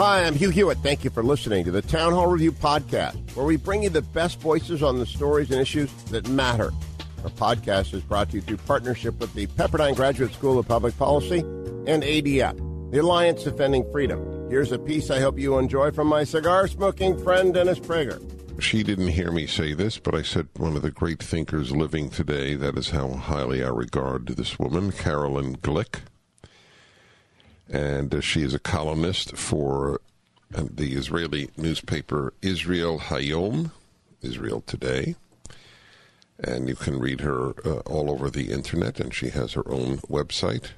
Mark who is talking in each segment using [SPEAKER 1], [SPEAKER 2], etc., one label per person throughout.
[SPEAKER 1] Hi, I'm Hugh Hewitt. Thank you for listening to the Town Hall Review Podcast, where we bring you the best voices on the stories and issues that matter. Our podcast is brought to you through partnership with the Pepperdine Graduate School of Public Policy and ADF, the Alliance Defending Freedom. Here's a piece I hope you enjoy from my cigar smoking friend, Dennis Prager.
[SPEAKER 2] She didn't hear me say this, but I said one of the great thinkers living today. That is how highly I regard this woman, Caroline Glick and uh, she is a columnist for the Israeli newspaper Israel Hayom, Israel Today. And you can read her uh, all over the internet, and she has her own website.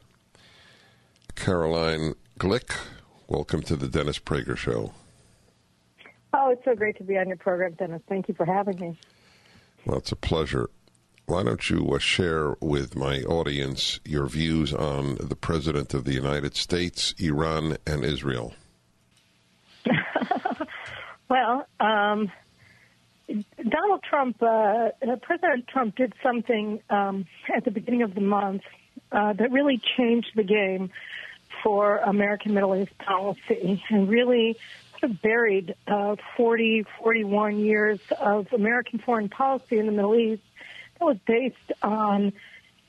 [SPEAKER 2] Caroline Glick, welcome to the Dennis Prager Show.
[SPEAKER 3] Oh, it's so great to be on your program, Dennis. Thank you for having me.
[SPEAKER 2] Well, it's a pleasure why don't you uh, share with my audience your views on the President of the United States, Iran, and Israel?
[SPEAKER 3] Well, um, Donald Trump, uh, uh, President Trump did something um, at the beginning of the month uh, that really changed the game for American Middle East policy and really sort of buried uh, 40, 41 years of American foreign policy in the Middle East that was based on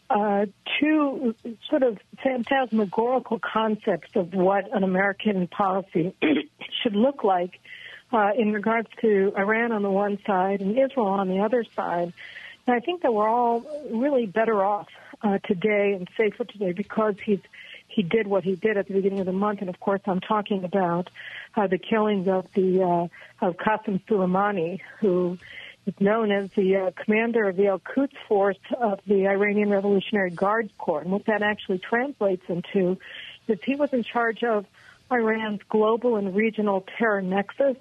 [SPEAKER 3] uh, two sort of phantasmagorical concepts of what an American policy should look like uh, in regards to Iran on the one side and Israel on the other side. And I think that we're all really better off uh, today and safer today because he's he did what he did at the beginning of the month. And of course, I'm talking about uh, the killings of the uh, of Qasem Soleimani, who is known as the uh, commander of the Al Quds force of the Iranian Revolutionary Guard Corps. And what that actually translates into is he was in charge of Iran's global and regional terror nexus,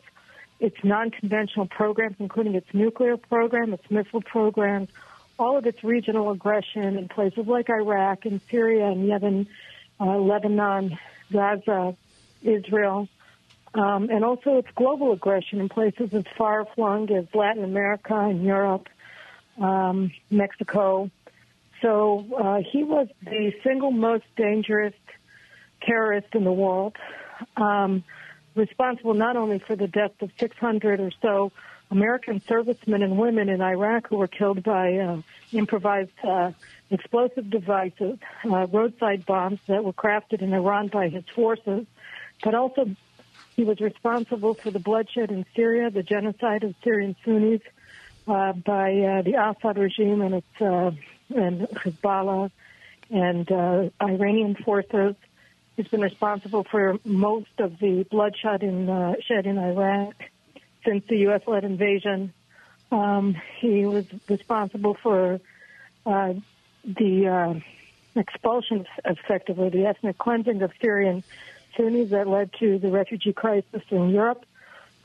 [SPEAKER 3] its non-conventional programs, including its nuclear program, its missile programs, all of its regional aggression in places like Iraq and Syria and Yemen, uh, Lebanon, Gaza, Israel, um, and also its global aggression in places as far flung as Latin America and Europe, um, Mexico. So uh, he was the single most dangerous terrorist in the world, um, responsible not only for the death of 600 or so American servicemen and women in Iraq who were killed by uh, improvised uh, explosive devices, uh, roadside bombs that were crafted in Iran by his forces, but also he was responsible for the bloodshed in Syria, the genocide of Syrian Sunnis uh, by uh, the Assad regime and its uh, and Hezbollah and Iranian forces. He's been responsible for most of the bloodshed in uh, shed in Iraq since the U.S.-led invasion. Um, he was responsible for uh, the uh, expulsion, effectively, the ethnic cleansing of Syrian Sunnis that led to the refugee crisis in Europe.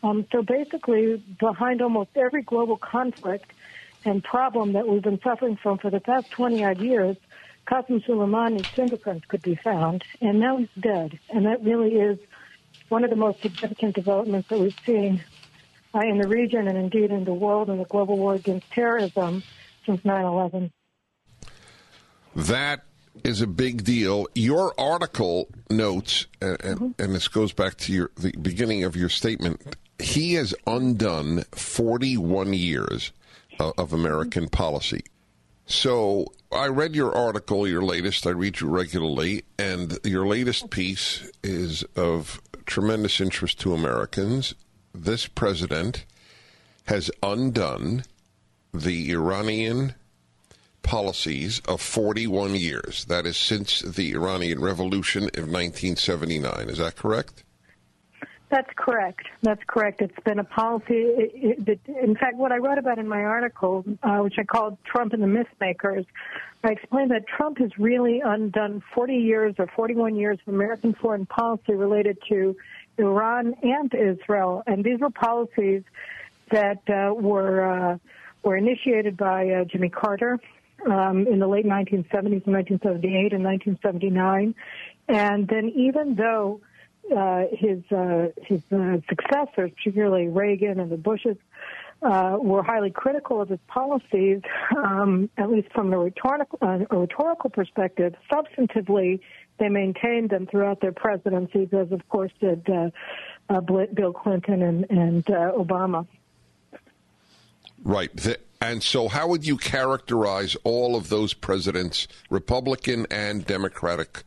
[SPEAKER 3] Um, so basically, behind almost every global conflict and problem that we've been suffering from for the past 20 odd years, Qasem Soleimani's fingerprints could be found, and now he's dead. And that really is one of the most significant developments that we've seen uh, in the region and indeed in the world in the global war against terrorism since 9 11.
[SPEAKER 2] That is a big deal. Your article notes, and, mm-hmm. and this goes back to your the beginning of your statement. He has undone 41 years uh, of American policy. So I read your article, your latest. I read you regularly, and your latest piece is of tremendous interest to Americans. This president has undone the Iranian policies of 41 years. That is since the Iranian Revolution of 1979. Is that correct?
[SPEAKER 3] That's correct. That's correct. It's been a policy. in fact, what I wrote about in my article, uh, which I called Trump and the Mythmakers, I explained that Trump has really undone 40 years or 41 years of American foreign policy related to Iran and Israel. And these were policies that uh, were uh, were initiated by uh, Jimmy Carter um, in the late 1970s, 1978 and 1979. And then even though uh, his uh, his uh, successors, particularly Reagan and the Bushes, uh, were highly critical of his policies, um, at least from a rhetorical, uh, a rhetorical perspective. Substantively, they maintained them throughout their presidencies, as of course did uh, Bill Clinton and, and Obama.
[SPEAKER 2] Right. And so, how would you characterize all of those presidents, Republican and Democratic?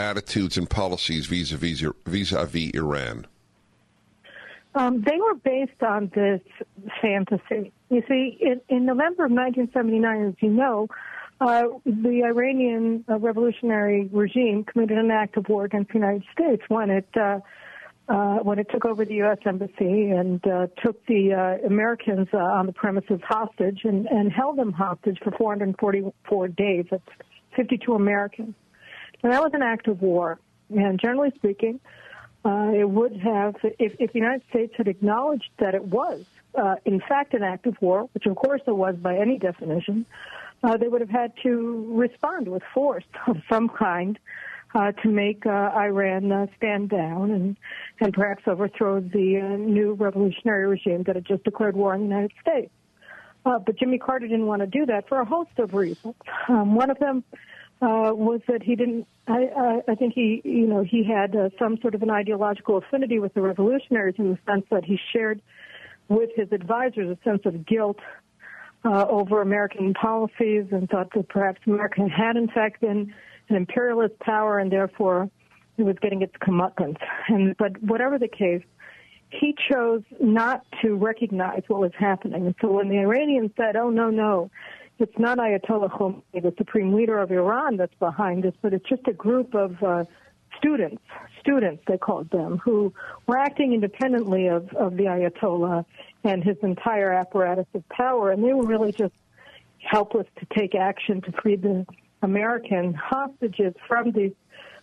[SPEAKER 2] Attitudes and policies vis-a-vis vis-a-vis Iran?
[SPEAKER 3] Um, they were based on this fantasy. You see, in, in November of 1979, as you know, uh, the Iranian uh, revolutionary regime committed an act of war against the United States when it uh, uh, when it took over the U.S. embassy and uh, took the uh, Americans on the premises hostage and, and held them hostage for 444 days. That's 52 Americans. And that was an act of war. And generally speaking, uh, it would have, if, if the United States had acknowledged that it was, uh, in fact, an act of war, which of course it was by any definition, uh, they would have had to respond with force of some kind uh, to make uh, Iran uh, stand down and, and perhaps overthrow the new revolutionary regime that had just declared war on the United States. But Jimmy Carter didn't want to do that for a host of reasons. Um, one of them uh, was that he didn't. I, I, I think he, you know, he had uh, some sort of an ideological affinity with the revolutionaries in the sense that he shared with his advisors a sense of guilt uh, over American policies and thought that perhaps America had in fact been an imperialist power and therefore it was getting its comeuppance. And but whatever the case, he chose not to recognize what was happening. And so when the Iranians said, "Oh no, no," it's not Ayatollah Khomeini, the supreme leader of Iran, that's behind this, but it's just a group of uh, students, students they called them, who were acting independently of, of the Ayatollah and his entire apparatus of power, and they were really just helpless to take action to free the American hostages from these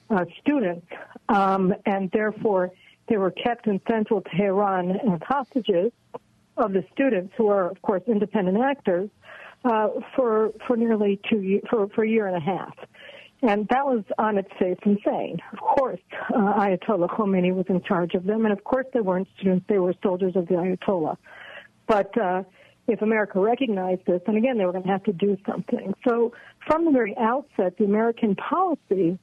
[SPEAKER 3] uh, students, um, and therefore they were kept in central Tehran as hostages of the students, who are, of course, independent actors uh, for for nearly two for for a year and a half. And that was on its face insane. Of course, uh, Ayatollah Khomeini was in charge of them, and of course they weren't students; they were soldiers of the Ayatollah. But uh, if America recognized this, and again, they were going to have to do something. So, from the very outset, the American policy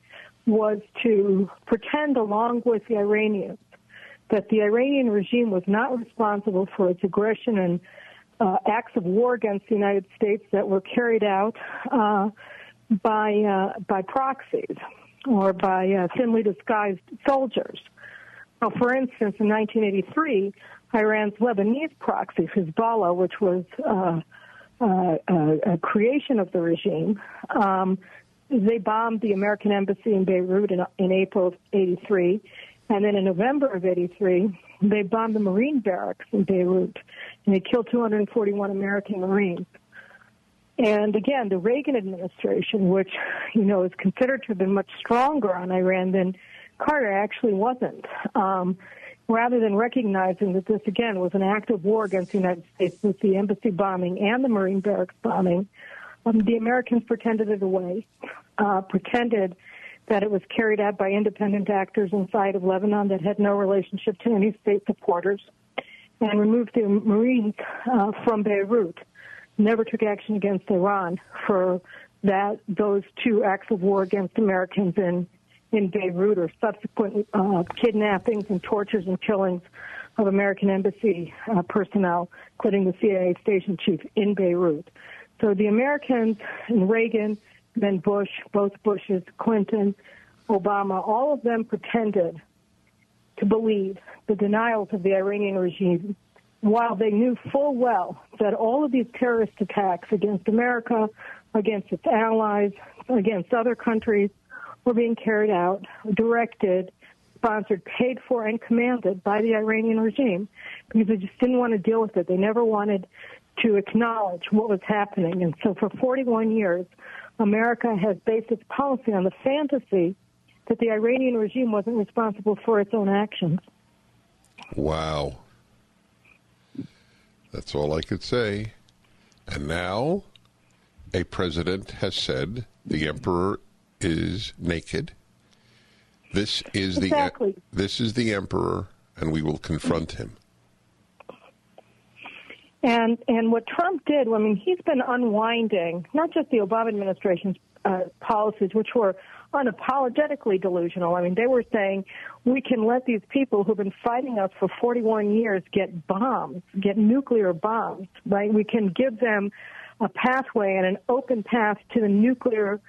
[SPEAKER 3] was to pretend, along with the Iranians, that the Iranian regime was not responsible for its aggression and uh, acts of war against the United States that were carried out uh, by uh, by proxies or by uh, thinly disguised soldiers. For instance, in 1983, Iran's Lebanese proxy, Hezbollah, which was uh, uh, a creation of the regime, um, they bombed the American embassy in Beirut in, in April of 83 and then in November of 83, they bombed the Marine barracks in Beirut, and they killed 241 American Marines. And again, the Reagan administration, which, you know, is considered to have been much stronger on Iran than Carter, actually wasn't. Um, rather than recognizing that this, again, was an act of war against the United States with the embassy bombing and the Marine barracks bombing, um, the Americans pretended it away, uh, pretended that it was carried out by independent actors inside of Lebanon that had no relationship to any state supporters, and removed the Marines uh, from Beirut. Never took action against Iran for that those two acts of war against Americans in in Beirut or subsequent uh, kidnappings and tortures and killings of American embassy uh, personnel, including the CIA station chief in Beirut. So the Americans and Reagan then Bush, both Bushes, Clinton, Obama, all of them pretended to believe the denials of the Iranian regime while they knew full well that all of these terrorist attacks against America, against its allies, against other countries were being carried out, directed sponsored, paid for, and commanded by the Iranian regime because they just didn't want to deal with it. They never wanted to acknowledge what was happening. And so for 41 years, America has based its policy on the fantasy that the Iranian regime wasn't responsible for its own actions.
[SPEAKER 2] Wow. That's all I could say. And now a president has said the emperor is naked. This is
[SPEAKER 3] exactly.
[SPEAKER 2] the this is the emperor and we will confront him.
[SPEAKER 3] And and what Trump did, I mean, he's been unwinding not just the Obama administration's uh, policies, which were unapologetically delusional. I mean, they were saying we can let these people who've been fighting us for 41 years get bombs, get nuclear bombs, right? We can give them a pathway and an open path to the nuclear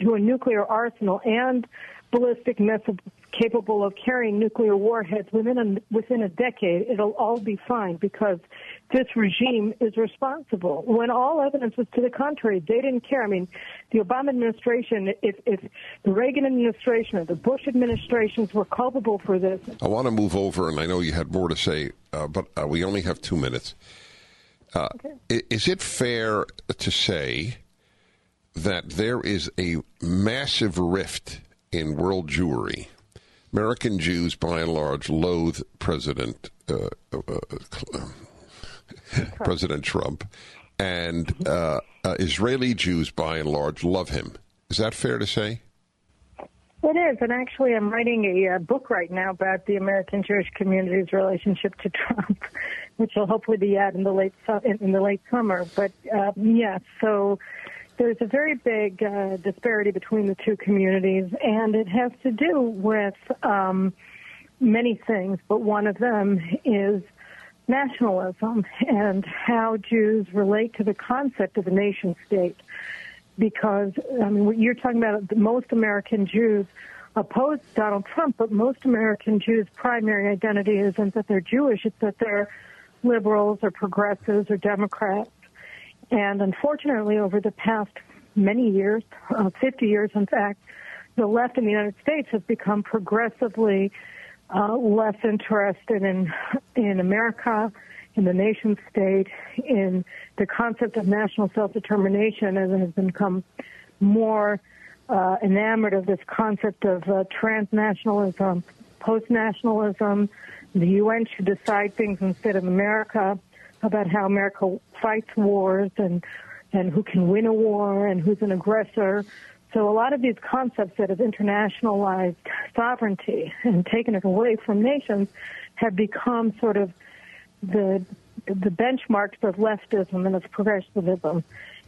[SPEAKER 3] to a nuclear arsenal and ballistic missiles capable of carrying nuclear warheads within a, within a decade, it'll all be fine because this regime is responsible. When all evidence was to the contrary, they didn't care. I mean, the Obama administration, if, if the Reagan administration or the Bush administrations were culpable for this.
[SPEAKER 2] I want to move over, and I know you had more to say, uh, but uh, we only have two minutes. Uh, okay. Is it fair to say that there is a massive rift in world Jewry? American Jews, by and large, loathe President uh, uh, uh President Trump, and uh, uh, Israeli Jews, by and large, love him. Is that fair to say?
[SPEAKER 3] It is, and actually, I'm writing a book right now about the American Jewish community's relationship to Trump, which will hopefully be out in the late in the late summer. But yes, yeah, so there's a very big uh, disparity between the two communities, and it has to do with um, many things, but one of them is nationalism and how Jews relate to the concept of a nation state. Because, I mean, you're talking about, most American Jews oppose Donald Trump, but most American Jews' primary identity isn't that they're Jewish, it's that they're liberals or progressives or Democrats. And unfortunately, over the past many years, uh, 50 years in fact, the left in the United States has become progressively uh, less interested in in America, in the nation state, in the concept of national self-determination, and has become more uh, enamored of this concept of uh, transnationalism, post-nationalism. The UN should decide things instead of America about how America fights wars and and who can win a war and who's an aggressor. So a lot of these concepts that have internationalized sovereignty and taken it away from nations have become sort of the the benchmarks of leftism and of progressivism.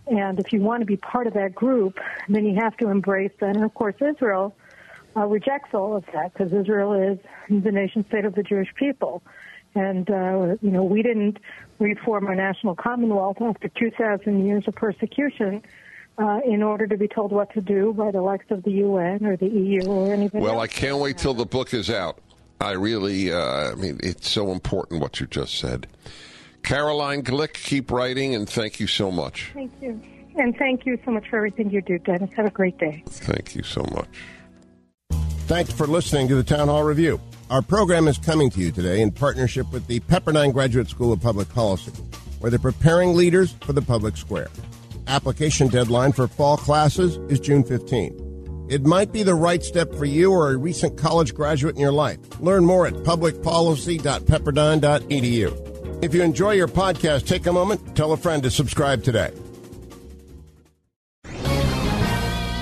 [SPEAKER 3] And if you want to be part of that group, then you have to embrace that. And of course, Israel uh, rejects all of that because Israel is the nation state of the Jewish people. And, uh, you know, we didn't reform our national commonwealth after 2,000 years of persecution. Uh, in order to be told what to do by the likes of the UN or the EU or anything.
[SPEAKER 2] Well,
[SPEAKER 3] else.
[SPEAKER 2] I can't wait till the book is out. I really, uh, I mean, it's so important what you just said. Caroline Glick, keep writing, and thank you so much.
[SPEAKER 3] Thank you. And thank you so much for everything you do, Dennis. Have a great day.
[SPEAKER 2] Thank you so much.
[SPEAKER 1] Thanks for listening to the Town Hall Review. Our program is coming to you today in partnership with the Pepperdine Graduate School of Public Policy, where they're preparing leaders for the public square. Application deadline for fall classes is June 15. It might be the right step for you or a recent college graduate in your life. Learn more at publicpolicy.pepperdine.edu. If you enjoy your podcast, take a moment, tell a friend to subscribe today.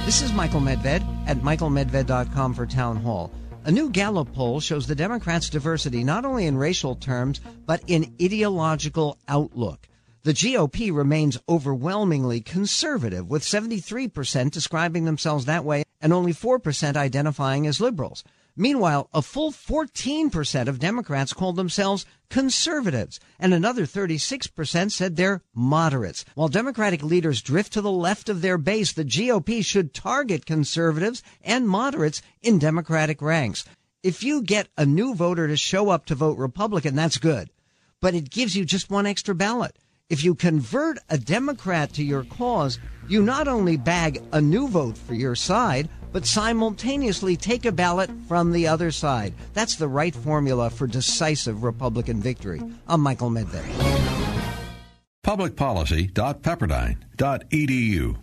[SPEAKER 4] This is Michael Medved at michaelmedved.com for Town Hall. A new Gallup poll shows the Democrats' diversity not only in racial terms, but in ideological outlook. The GOP remains overwhelmingly conservative, with 73% describing themselves that way and only 4% identifying as liberals. Meanwhile, a full 14% of Democrats called themselves conservatives, and another 36% said they're moderates. While Democratic leaders drift to the left of their base, the GOP should target conservatives and moderates in Democratic ranks. If you get a new voter to show up to vote Republican, that's good, but it gives you just one extra ballot. If you convert a Democrat to your cause, you not only bag a new vote for your side, but simultaneously take a ballot from the other side. That's the right formula for decisive Republican victory. I'm Michael Medved.
[SPEAKER 5] Publicpolicy.pepperdine.edu